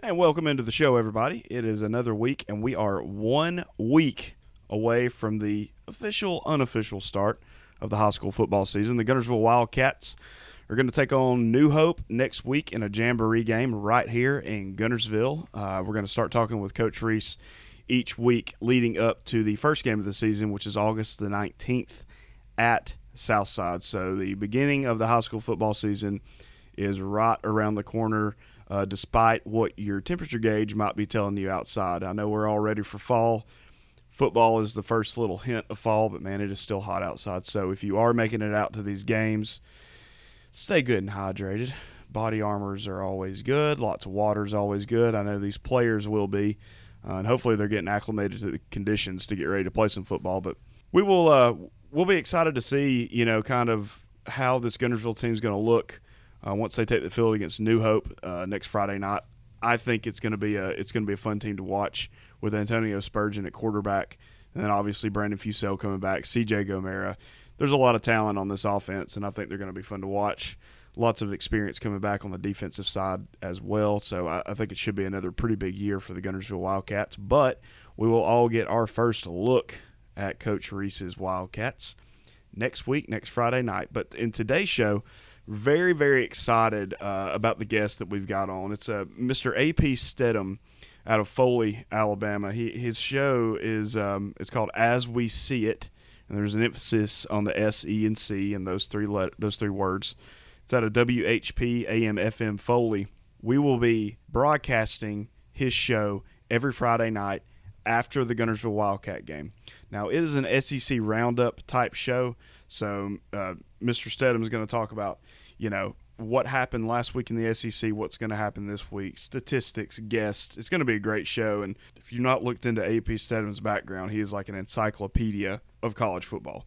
And welcome into the show, everybody. It is another week, and we are one week away from the official, unofficial start of the high school football season. The Guntersville Wildcats are going to take on New Hope next week in a jamboree game right here in Guntersville. Uh, we're going to start talking with Coach Reese each week leading up to the first game of the season, which is August the 19th at Southside. So the beginning of the high school football season is right around the corner uh, despite what your temperature gauge might be telling you outside. I know we're all ready for fall. Football is the first little hint of fall, but man, it is still hot outside. So if you are making it out to these games, stay good and hydrated. Body armors are always good. Lots of water is always good. I know these players will be, uh, and hopefully they're getting acclimated to the conditions to get ready to play some football. But we will, uh, we'll be excited to see, you know, kind of how this Guntersville team is going to look uh, once they take the field against New Hope uh, next Friday night. I think it's going to be a it's going to be a fun team to watch with Antonio Spurgeon at quarterback, and then obviously Brandon Fusel coming back, C.J. Gomera. There's a lot of talent on this offense, and I think they're going to be fun to watch. Lots of experience coming back on the defensive side as well, so I, I think it should be another pretty big year for the Guntersville Wildcats. But we will all get our first look at Coach Reese's Wildcats next week, next Friday night. But in today's show, very very excited uh, about the guest that we've got on. It's uh, Mr. AP Stedham out of Foley, Alabama. He, his show is um, it's called As We See It, and there's an emphasis on the S, E, and C and those three let- those three words. It's out of WHP AM FM Foley. We will be broadcasting his show every Friday night after the Guntersville Wildcat game. Now, it is an SEC roundup type show, so uh, Mr. Stedham is going to talk about, you know, what happened last week in the SEC, what's going to happen this week, statistics, guests. It's going to be a great show. And if you've not looked into AP Stedham's background, he is like an encyclopedia of college football.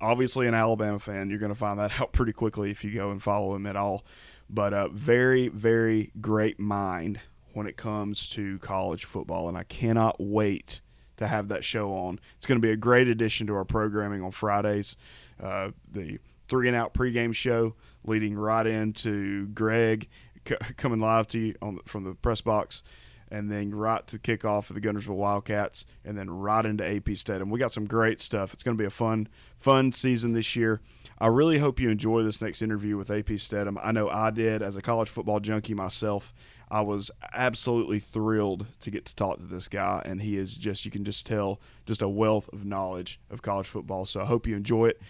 Obviously, an Alabama fan, you're going to find that out pretty quickly if you go and follow him at all. But a very, very great mind when it comes to college football. And I cannot wait to have that show on. It's going to be a great addition to our programming on Fridays. Uh, the three and out pregame show leading right into Greg c- coming live to you on from the press box. And then right to kick off for the Guntersville Wildcats, and then right into AP Stedham. We got some great stuff. It's going to be a fun, fun season this year. I really hope you enjoy this next interview with AP Stedham. I know I did as a college football junkie myself. I was absolutely thrilled to get to talk to this guy, and he is just, you can just tell, just a wealth of knowledge of college football. So I hope you enjoy it.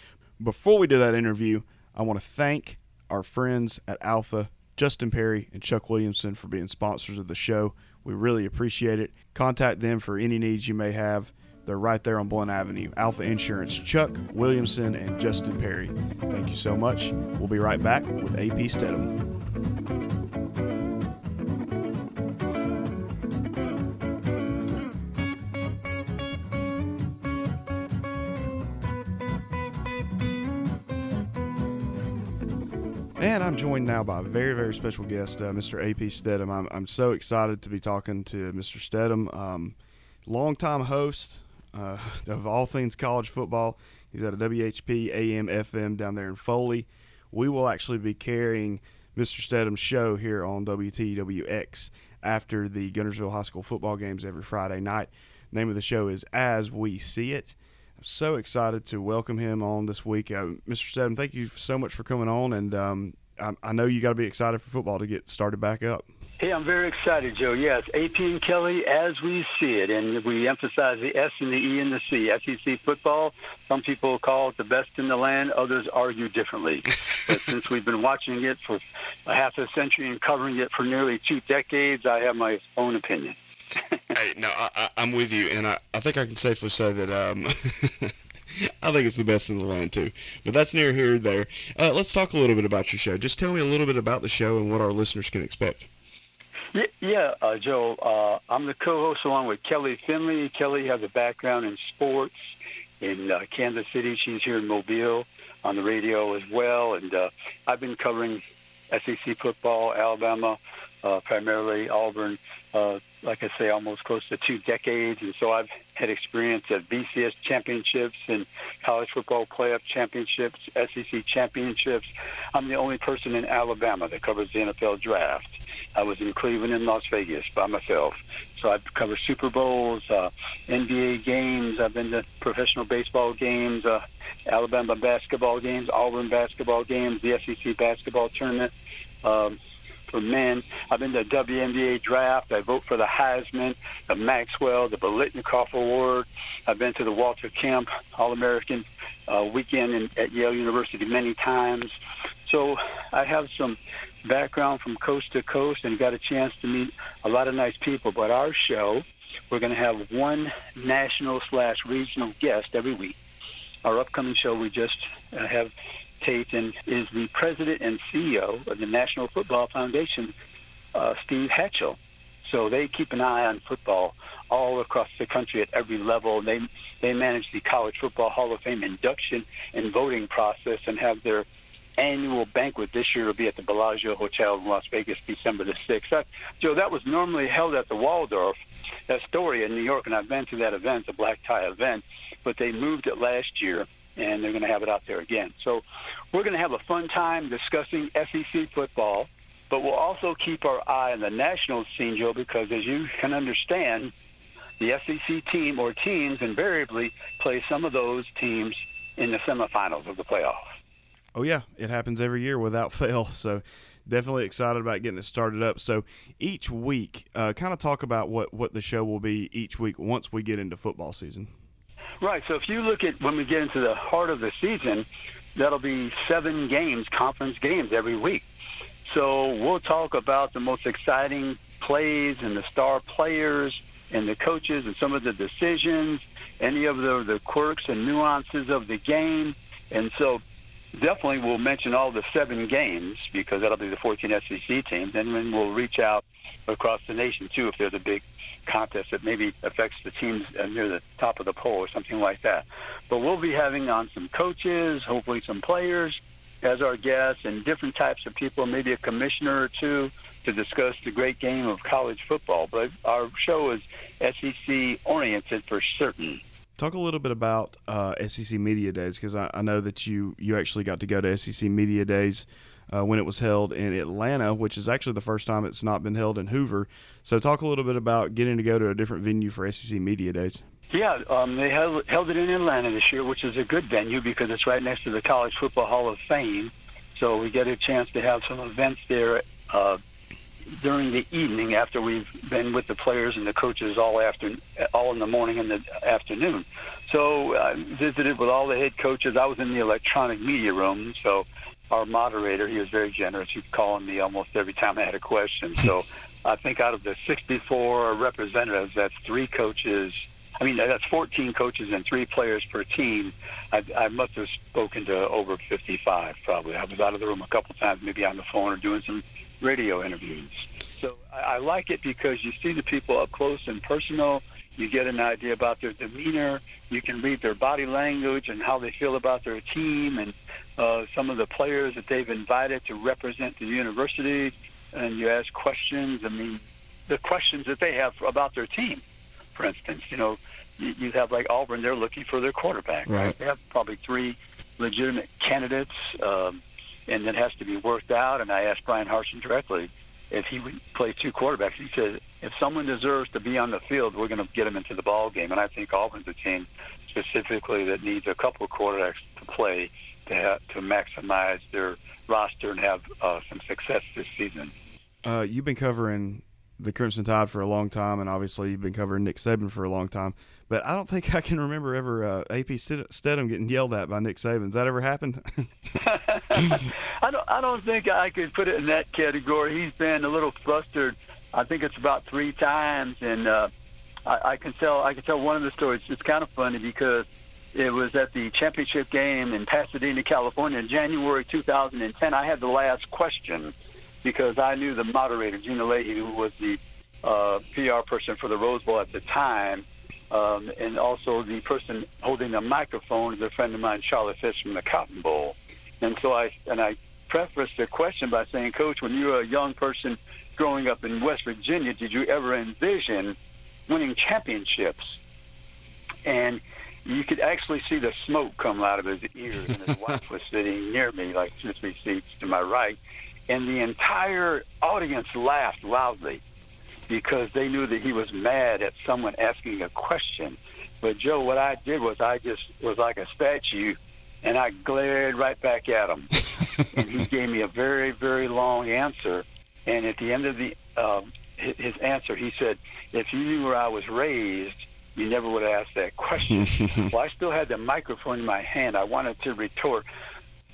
Before we do that interview, I want to thank our friends at Alpha, Justin Perry and Chuck Williamson, for being sponsors of the show. We really appreciate it. Contact them for any needs you may have. They're right there on Blunt Avenue. Alpha Insurance, Chuck Williamson and Justin Perry. Thank you so much. We'll be right back with AP Stedham. Joined now by a very, very special guest, uh, Mr. AP Stedham. I'm, I'm so excited to be talking to Mr. Stedham, um, longtime host uh, of all things college football. He's at a WHP AM FM down there in Foley. We will actually be carrying Mr. Stedham's show here on WTWX after the Guntersville High School football games every Friday night. The name of the show is As We See It. I'm so excited to welcome him on this week. Uh, Mr. Stedham, thank you so much for coming on, and um, I, I, know you got to be excited for football to get started back up. Hey, I'm very excited, Joe. Yes, AP and Kelly, as we see it, and we emphasize the S and the E and the C. SEC football, some people call it the best in the land, others argue differently. but since we've been watching it for a half a century and covering it for nearly two decades, I have my own opinion. hey, no, I, am with you, and I, I think I can safely say that um, I think it's the best in the line too. But that's near here or there. Uh, let's talk a little bit about your show. Just tell me a little bit about the show and what our listeners can expect. Yeah, uh, Joe. Uh, I'm the co-host along with Kelly Finley. Kelly has a background in sports in uh, Kansas City. She's here in Mobile on the radio as well, and uh, I've been covering SEC football, Alabama uh, primarily Auburn, uh, like I say, almost close to two decades. And so I've had experience at BCS championships and college football playoff championships, SEC championships. I'm the only person in Alabama that covers the NFL draft. I was in Cleveland and Las Vegas by myself. So I've covered Super Bowls, uh, NBA games. I've been to professional baseball games, uh, Alabama basketball games, Auburn basketball games, the SEC basketball tournament. Um, for men. I've been to the WNBA draft. I vote for the Heisman, the Maxwell, the Biletnikoff Award. I've been to the Walter Camp All-American uh, weekend in, at Yale University many times. So I have some background from coast to coast and got a chance to meet a lot of nice people. But our show, we're going to have one national slash regional guest every week. Our upcoming show, we just uh, have Tatum is the president and CEO of the National Football Foundation, uh, Steve Hatchell. So they keep an eye on football all across the country at every level. They they manage the College Football Hall of Fame induction and voting process and have their annual banquet this year will be at the Bellagio Hotel in Las Vegas, December the 6th. That, Joe, that was normally held at the Waldorf Astoria in New York, and I've been to that event, the black tie event, but they moved it last year and they're going to have it out there again. So we're going to have a fun time discussing SEC football, but we'll also keep our eye on the national scene, Joe, because as you can understand, the SEC team or teams invariably play some of those teams in the semifinals of the playoffs. Oh yeah, it happens every year without fail. So definitely excited about getting it started up. So each week, uh, kind of talk about what what the show will be each week once we get into football season. Right. So if you look at when we get into the heart of the season, that'll be seven games, conference games every week. So we'll talk about the most exciting plays and the star players and the coaches and some of the decisions, any of the, the quirks and nuances of the game. And so definitely we'll mention all the seven games because that'll be the 14 SEC teams. And then we'll reach out across the nation, too, if there's a big contest that maybe affects the teams uh, near the top of the poll or something like that. But we'll be having on some coaches, hopefully some players as our guests and different types of people, maybe a commissioner or two to discuss the great game of college football. But our show is SEC oriented for certain. Talk a little bit about uh, SEC Media Days because I, I, know that you you actually got to go to SEC Media Days uh, when it was held in Atlanta, which is actually the first time it's not been held in Hoover. So, talk a little bit about getting to go to a different venue for SEC Media Days. Yeah, um, they held, held it in Atlanta this year, which is a good venue because it's right next to the College Football Hall of Fame. So we get a chance to have some events there uh, during the evening after we've been with the players and the coaches all after all in the morning and the afternoon. So I visited with all the head coaches. I was in the electronic media room, so our moderator. He was very generous. He's calling me almost every time I had a question. So I think out of the 64 representatives, that's three coaches. I mean, that's 14 coaches and three players per team. I, I must have spoken to over 55 probably. I was out of the room a couple times, maybe on the phone or doing some radio interviews. So I, I like it because you see the people up close and personal. You get an idea about their demeanor. You can read their body language and how they feel about their team and uh, some of the players that they've invited to represent the university. And you ask questions. I mean, the questions that they have about their team, for instance. You know, you, you have like Auburn, they're looking for their quarterback. Right. They have probably three legitimate candidates, um, and it has to be worked out. And I asked Bryan Harsin directly if he would play two quarterbacks. He said, if someone deserves to be on the field, we're going to get him into the ball game. And I think Auburn's a team specifically that needs a couple of quarterbacks to play to have, to maximize their roster and have uh, some success this season. Uh, you've been covering the Crimson Tide for a long time, and obviously you've been covering Nick Saban for a long time. But I don't think I can remember ever uh, AP Stedham getting yelled at by Nick Saban. Has that ever happened? I don't. I don't think I could put it in that category. He's been a little flustered. I think it's about three times, and uh, I, I can tell. I can tell one of the stories. It's kind of funny because it was at the championship game in Pasadena, California, in January 2010. I had the last question because I knew the moderator, Gina Leahy, who was the uh, PR person for the Rose Bowl at the time, um, and also the person holding the microphone is a friend of mine, Charlotte Fish from the Cotton Bowl. And so I and I prefaced the question by saying, Coach, when you were a young person growing up in West Virginia, did you ever envision winning championships? And you could actually see the smoke come out of his ears, and his wife was sitting near me, like two or three seats to my right, and the entire audience laughed loudly because they knew that he was mad at someone asking a question. But Joe, what I did was I just was like a statue, and I glared right back at him, and he gave me a very, very long answer. And at the end of the uh, his answer, he said, "If you knew where I was raised, you never would have asked that question." well, I still had the microphone in my hand. I wanted to retort,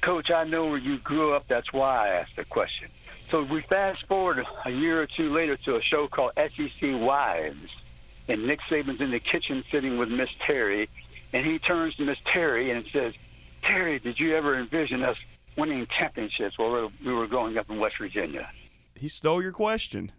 "Coach, I know where you grew up. That's why I asked the question." So we fast forward a year or two later to a show called SEC Wives, and Nick Saban's in the kitchen sitting with Miss Terry, and he turns to Miss Terry and says, "Terry, did you ever envision us winning championships while we were growing up in West Virginia?" He stole your question.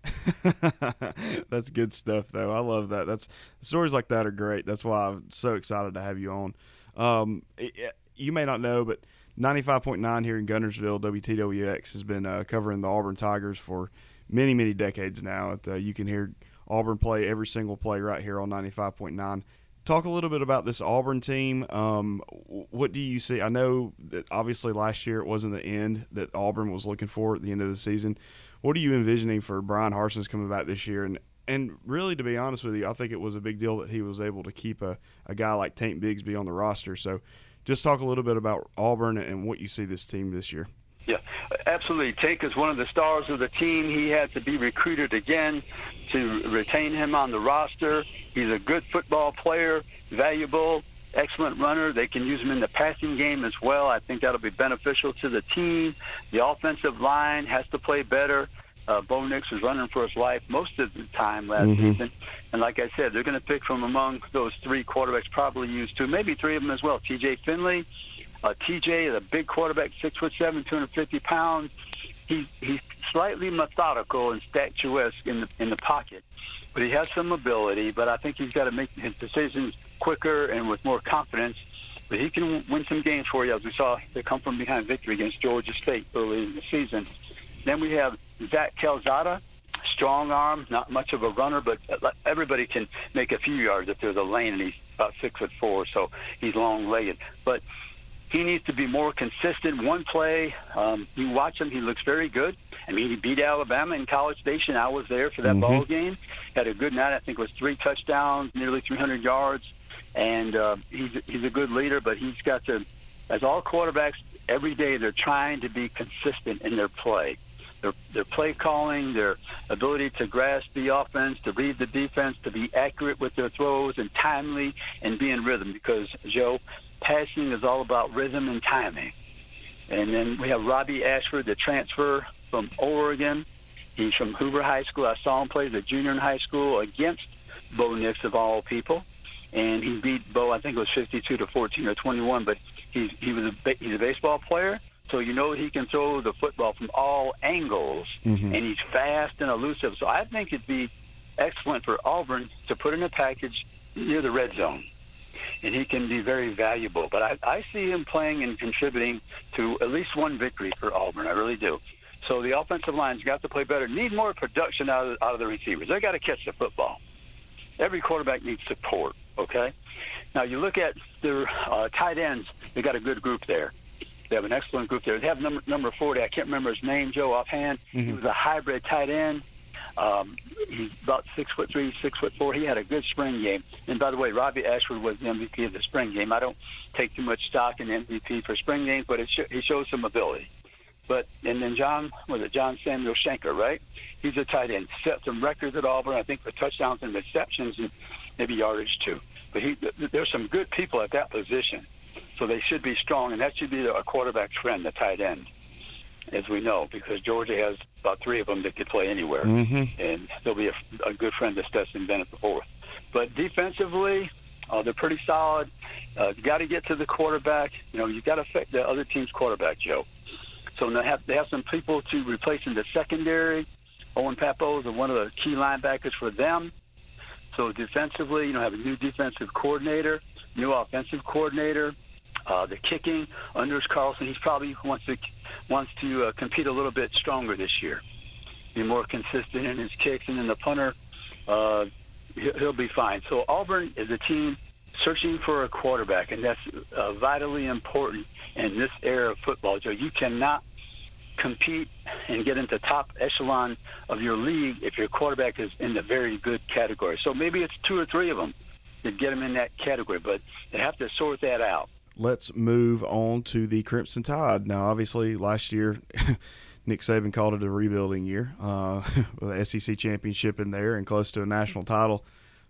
That's good stuff, though. I love that. That's stories like that are great. That's why I'm so excited to have you on. Um, it, you may not know, but 95.9 here in Guntersville, WTWX has been uh, covering the Auburn Tigers for many, many decades now. Uh, you can hear Auburn play every single play right here on 95.9 talk a little bit about this Auburn team. Um, what do you see? I know that obviously last year it wasn't the end that Auburn was looking for at the end of the season. What are you envisioning for Bryan Harsin's coming back this year? And and really, to be honest with you, I think it was a big deal that he was able to keep a, a guy like Tank Bigsby on the roster. So, just talk a little bit about Auburn and what you see this team this year. Yeah, absolutely. Tank is one of the stars of the team. He had to be recruited again to retain him on the roster. He's a good football player, valuable, excellent runner. They can use him in the passing game as well. I think that'll be beneficial to the team. The offensive line has to play better. Uh, Bo Nix was running for his life most of the time last mm-hmm. season. And like I said, they're going to pick from among those three quarterbacks, probably use two, maybe three of them as well. T.J. Finley, uh, TJ is a big quarterback, six foot seven, 250 pounds. He's he's slightly methodical and statuesque in the in the pocket, but he has some ability. But I think he's got to make his decisions quicker and with more confidence. But he can win some games for you, as we saw the come from behind victory against Georgia State early in the season. Then we have Zach Calzada, strong arm, not much of a runner, but everybody can make a few yards if there's a lane, and he's about six foot four, so he's long-legged. But he needs to be more consistent. One play, um, you watch him, he looks very good. I mean, he beat Alabama in College Station. I was there for that mm-hmm. ball game. Had a good night. I think it was three touchdowns, nearly 300 yards, and uh, he's he's a good leader. But he's got to, as all quarterbacks, every day they're trying to be consistent in their play. Their, their play calling, their ability to grasp the offense, to read the defense, to be accurate with their throws and timely and be in rhythm. Because Joe, passing is all about rhythm and timing. And then we have Robbie Ashford, the transfer from Oregon. He's from Hoover High School. I saw him play as a junior in high school against Bo Nix of all people, and he beat Bo. I think it was 52 to 14 or 21. But he's he was a he's a baseball player, so you know he can throw the football from all angles, mm-hmm. and he's fast and elusive. So I think it'd be excellent for Auburn to put in a package near the red zone and he can be very valuable. But I, I see him playing and contributing to at least one victory for Auburn. I really do. So the offensive line's got to play better. Need more production out of, out of the receivers. They got to catch the football. Every quarterback needs support. Okay. Now you look at their uh, tight ends. They got a good group there. They have an excellent group there. They have number number forty. I can't remember his name, Joe, offhand. Mm-hmm. He was a hybrid tight end. Um, he's about six foot three, six foot four. He had a good spring game. And by the way, Robbie Ashford was the MVP of the spring game. I don't take too much stock in MVP for spring games, but it sh- he shows some ability. But and then John was it John Samuel Shenker, right? He's a tight end. Set some records at Auburn, I think, for touchdowns and receptions and maybe yardage too. But he, there's some good people at that position, so they should be strong, and that should be a quarterback's friend, the tight end as we know, because Georgia has about three of them that could play anywhere, mm-hmm. and they'll be a, a, good friend to Stetson Bennett the fourth. But defensively, uh, they're pretty solid. Uh, you got to get to the quarterback. You know, you got to affect the other team's quarterback, Joe. So they have they have some people to replace in the secondary. Owen Pappoe is one of the key linebackers for them. So defensively, you know, have a new defensive coordinator, new offensive coordinator. Uh, the kicking, Anders Carlson, he's probably wants to wants to uh, compete a little bit stronger this year. be more consistent in his kicks, and then the punter, uh, he'll be fine. So Auburn is a team searching for a quarterback, and that's uh, vitally important in this era of football. Joe, you cannot compete and get into top echelon of your league if your quarterback is in the very good category. So maybe it's two or three of them that get them in that category, but they have to sort that out. Let's move on to the Crimson Tide. Now, obviously, last year. Nick Saban called it a rebuilding year uh, with the SEC championship in there and close to a national title.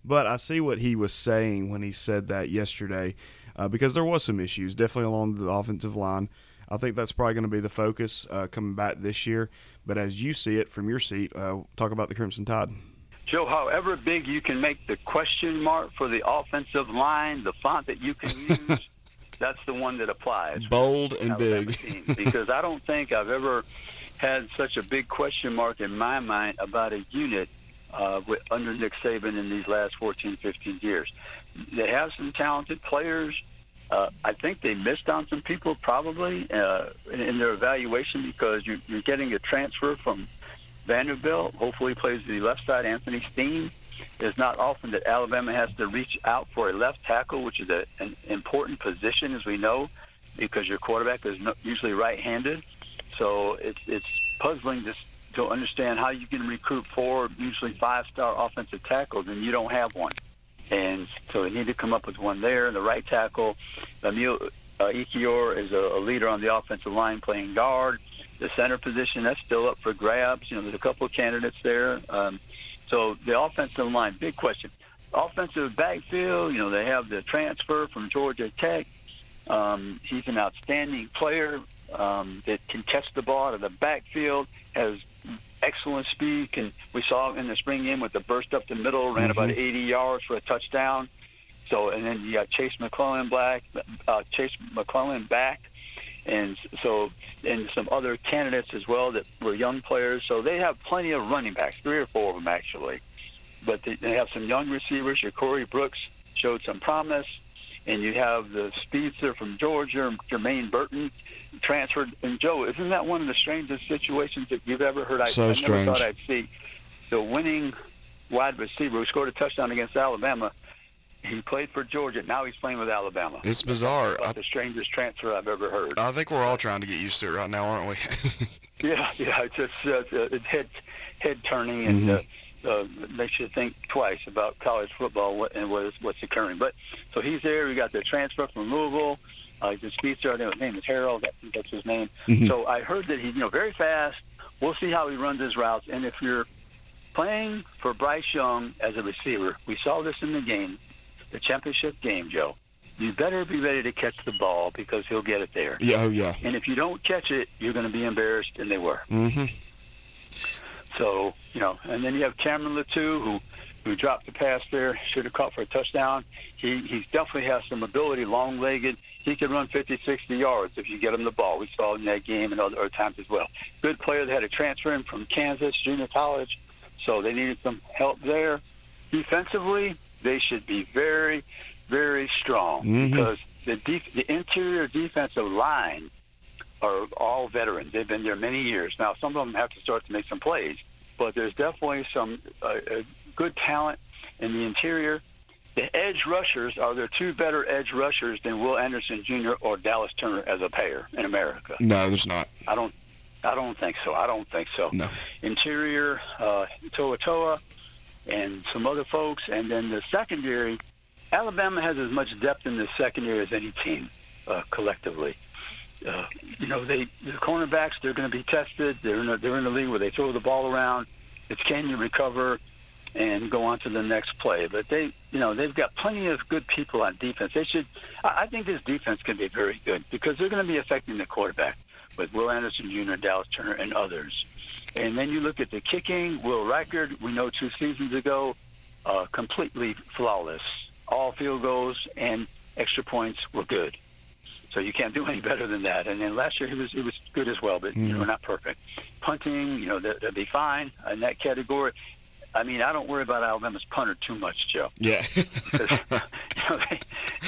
But I see what he was saying when he said that yesterday uh, because there was some issues, definitely along the offensive line. I think that's probably going to be the focus uh, coming back this year. But as you see it from your seat, uh, talk about the Crimson Tide. Joe, however big you can make the question mark for the offensive line, the font that you can use, that's the one that applies. Bold and big. because I don't think I've ever had such a big question mark in my mind about a unit uh, with, under Nick Saban in these last 14, 15 years. They have some talented players. Uh, I think they missed on some people probably uh, in, their evaluation because you, you're getting a transfer from Vanderbilt. Hopefully plays the left side, Anthony Steen. It's not often that Alabama has to reach out for a left tackle, which is a, an important position, as we know, because your quarterback is usually right-handed. So it's it's puzzling to to understand how you can recruit four, usually five-star offensive tackles, and you don't have one. And so they need to come up with one there. And the right tackle, Emil uh, Ekiyor is a, a leader on the offensive line playing guard. The center position, that's still up for grabs. You know, there's a couple of candidates there. Um, so the offensive line, big question. Offensive backfield, you know, they have the transfer from Georgia Tech. Um, he's an outstanding player um, that can catch the ball out of the backfield, has excellent speed. Can we saw in the spring game with the burst up the middle, ran mm-hmm. about 80 yards for a touchdown. So and then you got Jase McClellan black, uh, Jase McClellan back, and so and some other candidates as well that were young players. So they have plenty of running backs, three or four of them actually. But they, they have some young receivers. Your Corey Brooks showed some promise and you have the speedster from Georgia, Jermaine Burton, transferred. And Joe, isn't that one of the strangest situations that you've ever heard? I, so I strange. never thought I'd see the winning wide receiver who scored a touchdown against Alabama. He played for Georgia. Now he's playing with Alabama. It's bizarre. About the strangest transfer I've ever heard. I think we're all trying to get used to it right now, aren't we? yeah, yeah. It's just uh, it's head head turning and. Mm-hmm. Uh, uh, makes you think twice about college football and what's, what's occurring. But so he's there. We got the transfer from Louisville. Uh, the speedster, I know his name is Harold. That, that's his name. Mm-hmm. So I heard that he's you know very fast. We'll see how he runs his routes. And if you're playing for Bryce Young as a receiver, we saw this in the game, the championship game, Joe. You better be ready to catch the ball because he'll get it there. Yeah, oh yeah. And if you don't catch it, you're going to be embarrassed, and they were. Mm-hmm. So, you know, and then you have Cameron Latu, who who dropped the pass there, should have caught for a touchdown. He he definitely has some ability, long-legged. He can run 50, 60 yards if you get him the ball. We saw in that game and other, other times as well. Good player that had a transfer in from Kansas Junior College, so they needed some help there. Defensively, they should be very, very strong mm-hmm. because the def- the interior defensive line are all veterans. They've been there many years. Now, some of them have to start to make some plays, but there's definitely some uh, good talent in the interior. The edge rushers are there two better edge rushers than Will Anderson Jr. or Dallas Turner as a pair in America? No, there's not. I don't. I don't think so. I don't think so. No. Interior, uh, Toa and some other folks, and then the secondary. Alabama has as much depth in the secondary as any team uh, collectively uh, you know, they the cornerbacks they're going to be tested. They're in a, they're in a league where they throw the ball around. It's can you recover and go on to the next play. But they, you know, they've got plenty of good people on defense. They should. I think this defense can be very good because they're going to be affecting the quarterback with Will Anderson Jr., Dallas Turner, and others. And then you look at the kicking. Will Reichard, we know two seasons ago, uh, completely flawless. All field goals and extra points were good. So you can't do any better than that. And then last year he was he was good as well, but mm-hmm. you know mm-hmm. not perfect. Punting, you know, that, would be fine in that category. I mean, I don't worry about Alabama's punter too much, Joe. Yeah. you know, they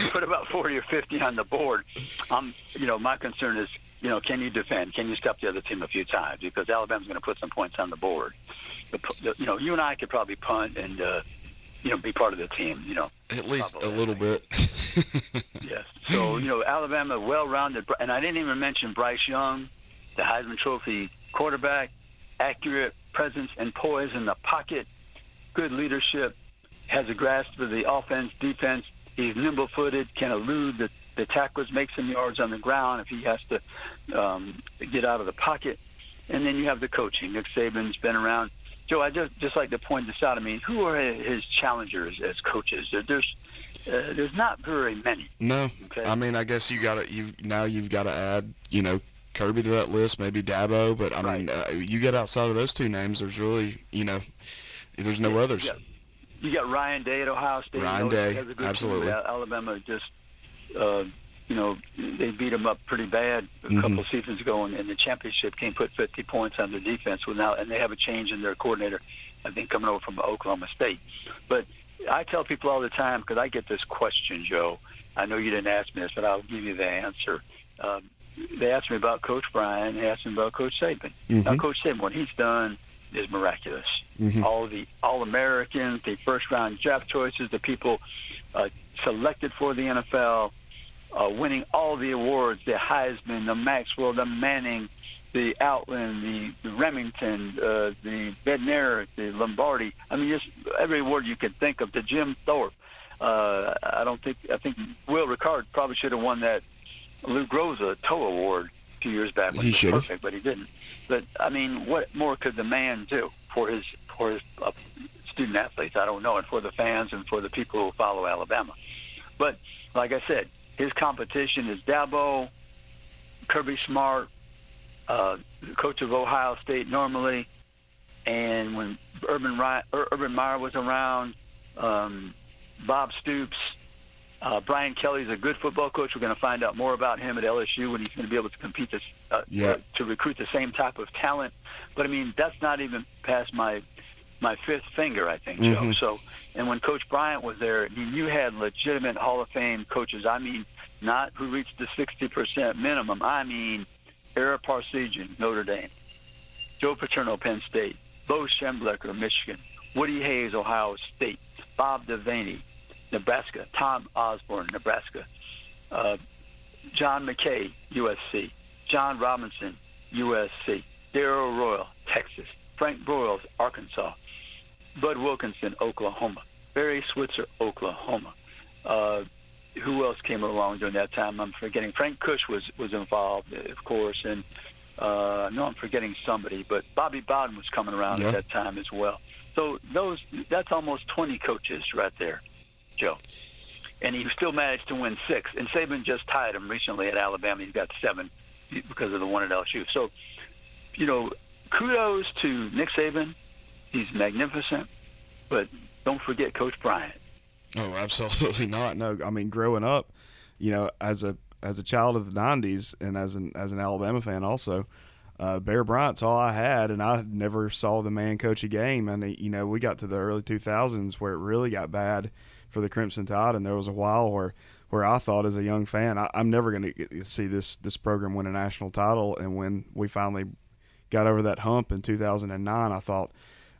put about 40 or 50 on the board. Um, you know, my concern is you know, can you defend? Can you stop the other team a few times? Because Alabama's going to put some points on the board. The, the, you know, you and I could probably punt and, uh, you know, be part of the team. You know, at least a little bit. yes. So you know, Alabama well-rounded, and I didn't even mention Bryce Young, the Heisman Trophy quarterback, accurate presence and poise in the pocket, good leadership, has a grasp of the offense, defense. He's nimble-footed, can elude the, the tacklers, make some yards on the ground if he has to um, get out of the pocket. And then you have the coaching. Nick Saban's been around. Joe, I just just like to point this out. I mean, who are his challengers as coaches? There's uh, there's not very many. No, Okay. I mean, I guess you got to you now you've got to add, you know, Kirby to that list, maybe Dabo, but I mean, uh, you get outside of those two names, there's really, you know, there's no Yeah, others. yeah. You got Ryan Day at Ohio State. Ryan You know, Day, he has a good team, absolutely. Alabama just, uh, you know, they beat them up pretty bad a Mhm. couple seasons ago in, in the championship game. Put 50 points on their defense without, and they have a change in their coordinator. I think coming over from Oklahoma State. But I tell people all the time because I get this question, Joe. I know you didn't ask me this, but I'll give you the answer. Um, they asked me about Coach Brian. They asked me about Coach Saban. Now, Mhm. Coach Saban, what he's done is miraculous Mhm. all the All Americans, the first round draft choices, the people uh, selected for the NFL, uh, winning all the awards, the Heisman, the Maxwell, the Manning, the Outland, the, the Remington, uh, the Bednarik, the Lombardi. I mean, just every award you could think of. The Jim Thorpe. Uh, I don't think I think Will Reichard probably should have won that Lou Groza Toe Award a few years back. He should have. perfect, but he didn't. But I mean, what more could the man do for his for his uh, student athletes? I don't know, and for the fans and for the people who follow Alabama. But like I said, his competition is Dabo, Kirby Smart, uh, the coach of Ohio State normally, and when Urban Ry- Ur- Urban Meyer was around, um, Bob Stoops. Uh, Brian Kelly's a good football coach. We're going to find out more about him at LSU when he's going to be able to compete this, uh, Yeah. to, to recruit the same type of talent. But I mean, that's not even past my my fifth finger, I think, Joe. Mhm. So, and when Coach Bryant was there, I mean, you had legitimate Hall of Fame coaches. I mean, not who reached the 60% minimum. I mean, Ara Parseghian, Notre Dame, Joe Paterno, Penn State, Bo Schembechler, Michigan, Woody Hayes, Ohio State, Bob Devaney, Nebraska, Tom Osborne, Nebraska, uh, John McKay, USC, John Robinson, USC, Darrell Royal, Texas, Frank Broyles, Arkansas, Bud Wilkinson, Oklahoma, Barry Switzer, Oklahoma. Uh, who else came along during that time? I'm forgetting. Frank Kush was was involved, of course, and uh, no, I'm forgetting somebody, but Bobby Bowden was coming around Yeah. at that time as well. So those that's almost 20 coaches right there, Joe. And he still managed to win six. And Saban just tied him recently at Alabama. He's got seven because of the one at LSU. So, you know, kudos to Nick Saban. He's magnificent. But don't forget Coach Bryant. Oh, absolutely not. No, I mean, growing up, you know, as a as a child of the '90s and as an as an Alabama fan, also, uh, Bear Bryant's all I had, and I never saw the man coach a game. And you know, we got to the early 2000s where it really got bad for the Crimson Tide, and there was a while where where I thought as a young fan, I, I'm never going to see this this program win a national title. And when we finally got over that hump in 2009, I thought,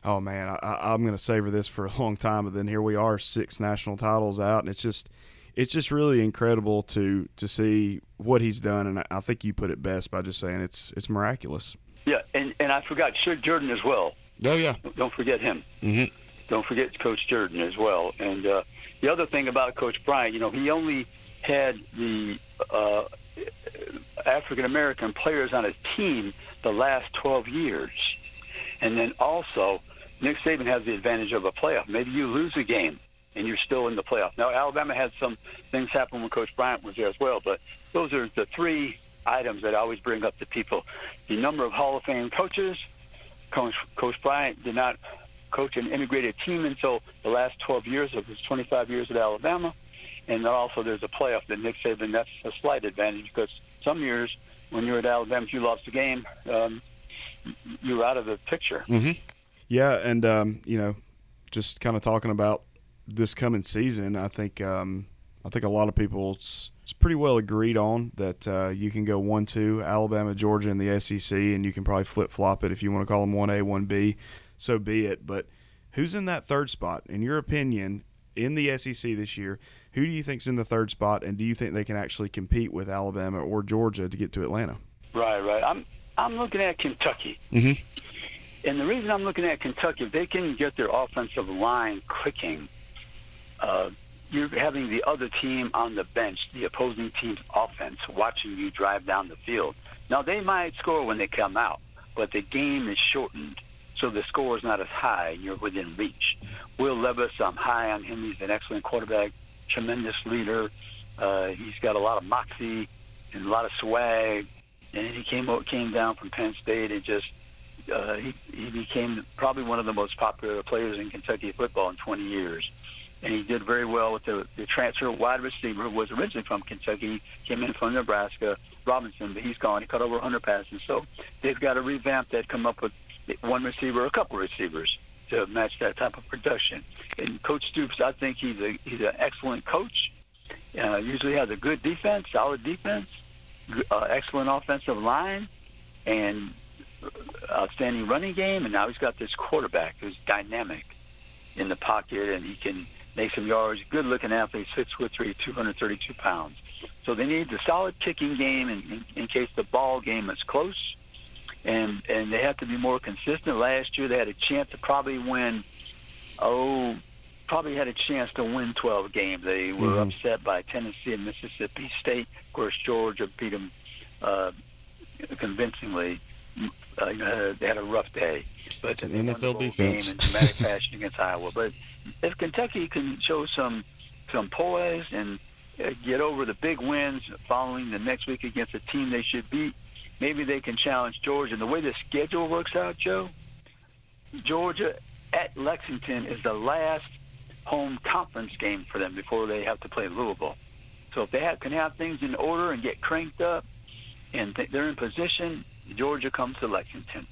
oh man, I, I'm going to savor this for a long time. But then here we are, six national titles out, and it's just it's just really incredible to to see what he's done. And I think you put it best by just saying it's it's miraculous. Yeah, and, and I forgot Shug Jordan as well. Oh yeah. Don't forget him. Mhm. Don't forget Coach Jordan as well. And uh, the other thing about Coach Bryant, you know, he only had the uh, African American players on his team the last 12 years. And then also, Nick Saban has the advantage of a playoff. Maybe you lose a game and you're still in the playoff. Now, Alabama had some things happen when Coach Bryant was there as well, but those are the three items that I always bring up to people. The number of Hall of Fame coaches. Coach, Coach Bryant did not coach an integrated team until the last 12 years of his 25 years at Alabama. And then also there's a playoff that Nick Saban, that's a slight advantage because some years when you're at Alabama, if you lost a game, um, you were out of the picture. Mhm. Yeah, and um, you know, just kind of talking about this coming season, I think um, I think a lot of people it's, it's pretty well agreed on that uh, you can go one two Alabama, Georgia, in the SEC, and you can probably flip flop it if you want to call them one A, one B. So be it. But who's in that third spot in your opinion in the SEC this year? Who do you think's in the third spot, and do you think they can actually compete with Alabama or Georgia to get to Atlanta? Right, right. I'm I'm looking at Kentucky. Mm-hmm. And the reason I'm looking at Kentucky, if they can get their offensive line clicking, uh, you're having the other team on the bench, the opposing team's offense, watching you drive down the field. Now, they might score when they come out, but the game is shortened, so the score is not as high, and you're within reach. Will Levis, I'm high on him. He's an excellent quarterback, tremendous leader. Uh, he's got a lot of moxie and a lot of swag. And he came came down from Penn State and just uh, he, he became probably one of the most popular players in Kentucky football in 20 years. And he did very well with the, the transfer wide receiver who was originally from Kentucky, came in from Nebraska, Robinson, but he's gone. He caught over 100 passes. So they've got to revamp that, come up with one receiver, a couple receivers to match that type of production. And Coach Stoops, I think he's a he's an excellent coach. Uh, usually has a good defense, solid defense, uh, excellent offensive line, and outstanding running game, and now he's got this quarterback who's dynamic in the pocket, and he can make some yards. Good-looking athlete, six foot three, 232 pounds. So they need the solid kicking game in, in, in case the ball game is close, and and they have to be more consistent. Last year they had a chance to probably win. Oh, probably had a chance to win 12 games. They were mm-hmm. upset by Tennessee and Mississippi State. Of course, Georgia beat them uh, convincingly uh, you know, they had a rough day. But it's an NFL defense. game in dramatic fashion against Iowa. But if Kentucky can show some some poise and uh, get over the big wins following the next week against a team they should beat, maybe they can challenge Georgia. And the way the schedule works out, Joe, Georgia at Lexington is the last home conference game for them before they have to play Louisville. So if they have, can have things in order and get cranked up, and th- they're in position, Georgia comes to Lexington.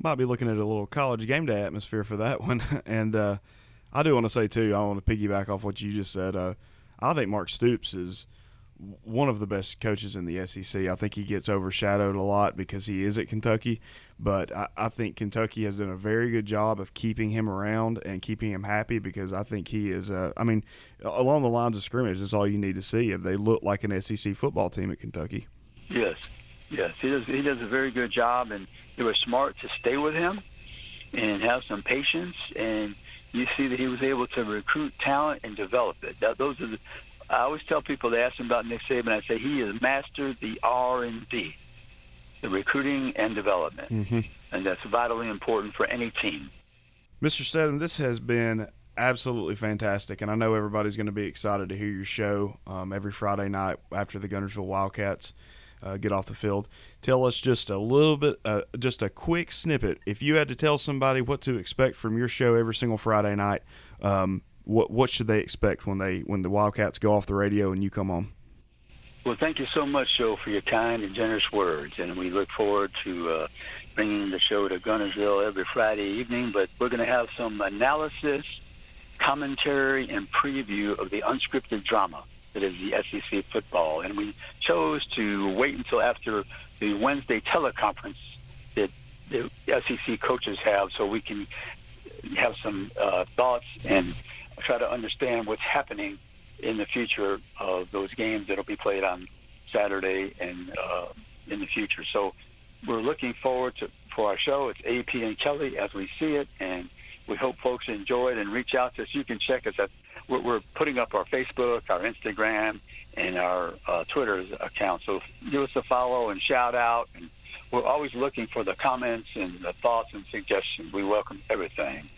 Might be looking at a little college game day atmosphere for that one. and uh, I do want to say, too, I want to piggyback off what you just said. Uh, I think Mark Stoops is one of the best coaches in the SEC. I think he gets overshadowed a lot because he is at Kentucky, but I, I, think Kentucky has done a very good job of keeping him around and keeping him happy because I think he is. Uh, I mean, along the lines of scrimmage, that's all you need to see if they look like an SEC football team at Kentucky. Yes, Yes, he does. He does a very good job, and they were smart to stay with him and have some patience. And you see that he was able to recruit talent and develop it. That, those are the. I always tell people they ask him about Nick Saban. I say he has mastered the R and D, the recruiting and development, mm-hmm. and that's vitally important for any team. Mr. Stedham, this has been absolutely fantastic, and I know everybody's going to be excited to hear your show um, every Friday night after the Guntersville Wildcats uh, get off the field. Tell us just a little bit, uh, just a quick snippet. If you had to tell somebody what to expect from your show every single Friday night, um, what what should they expect when they when the Wildcats go off the radio and you come on? Well, thank you so much, Joe, for your kind and generous words, and we look forward to uh, bringing the show to Guntersville every Friday evening. But we're going to have some analysis, commentary, and preview of the unscripted drama that is the SEC football. And we chose to wait until after the Wednesday teleconference that the SEC coaches have so we can have some uh, thoughts and try to understand what's happening in the future of those games that will be played on Saturday and uh, in the future. So we're looking forward to for our show. It's AP and Kelly as we see it, and we hope folks enjoy it and reach out to us. You can check us at we're, we're putting up our Facebook, our Instagram, and our uh, Twitter account. So give us a follow and shout out. And we're always looking for the comments and the thoughts and suggestions. We welcome everything.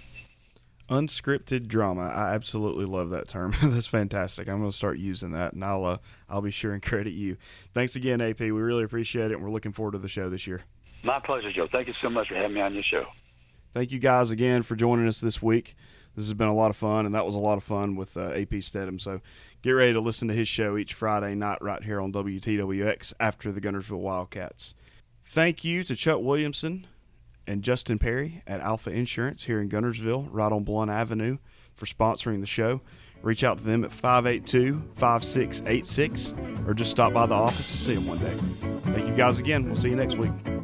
Unscripted drama. I absolutely love that term. That's fantastic. I'm going to start using that, and I'll uh, I'll be sure and credit you. Thanks again, AP. We really appreciate it, and we're looking forward to the show this year. My pleasure, Joe. Thank you so much for having me on your show. Thank you guys again for joining us this week. This has been a lot of fun, and that was a lot of fun with uh, AP Stedham. So get ready to listen to his show each Friday night right here on WTWX after the Guntersville Wildcats. Thank you to Chuck Williamson and Justin Perry at Alpha Insurance here in Guntersville, right on Blunt Avenue, for sponsoring the show. Reach out to them at 582 5686 or just stop by the office to see them one day. Thank you guys again. We'll see you next week.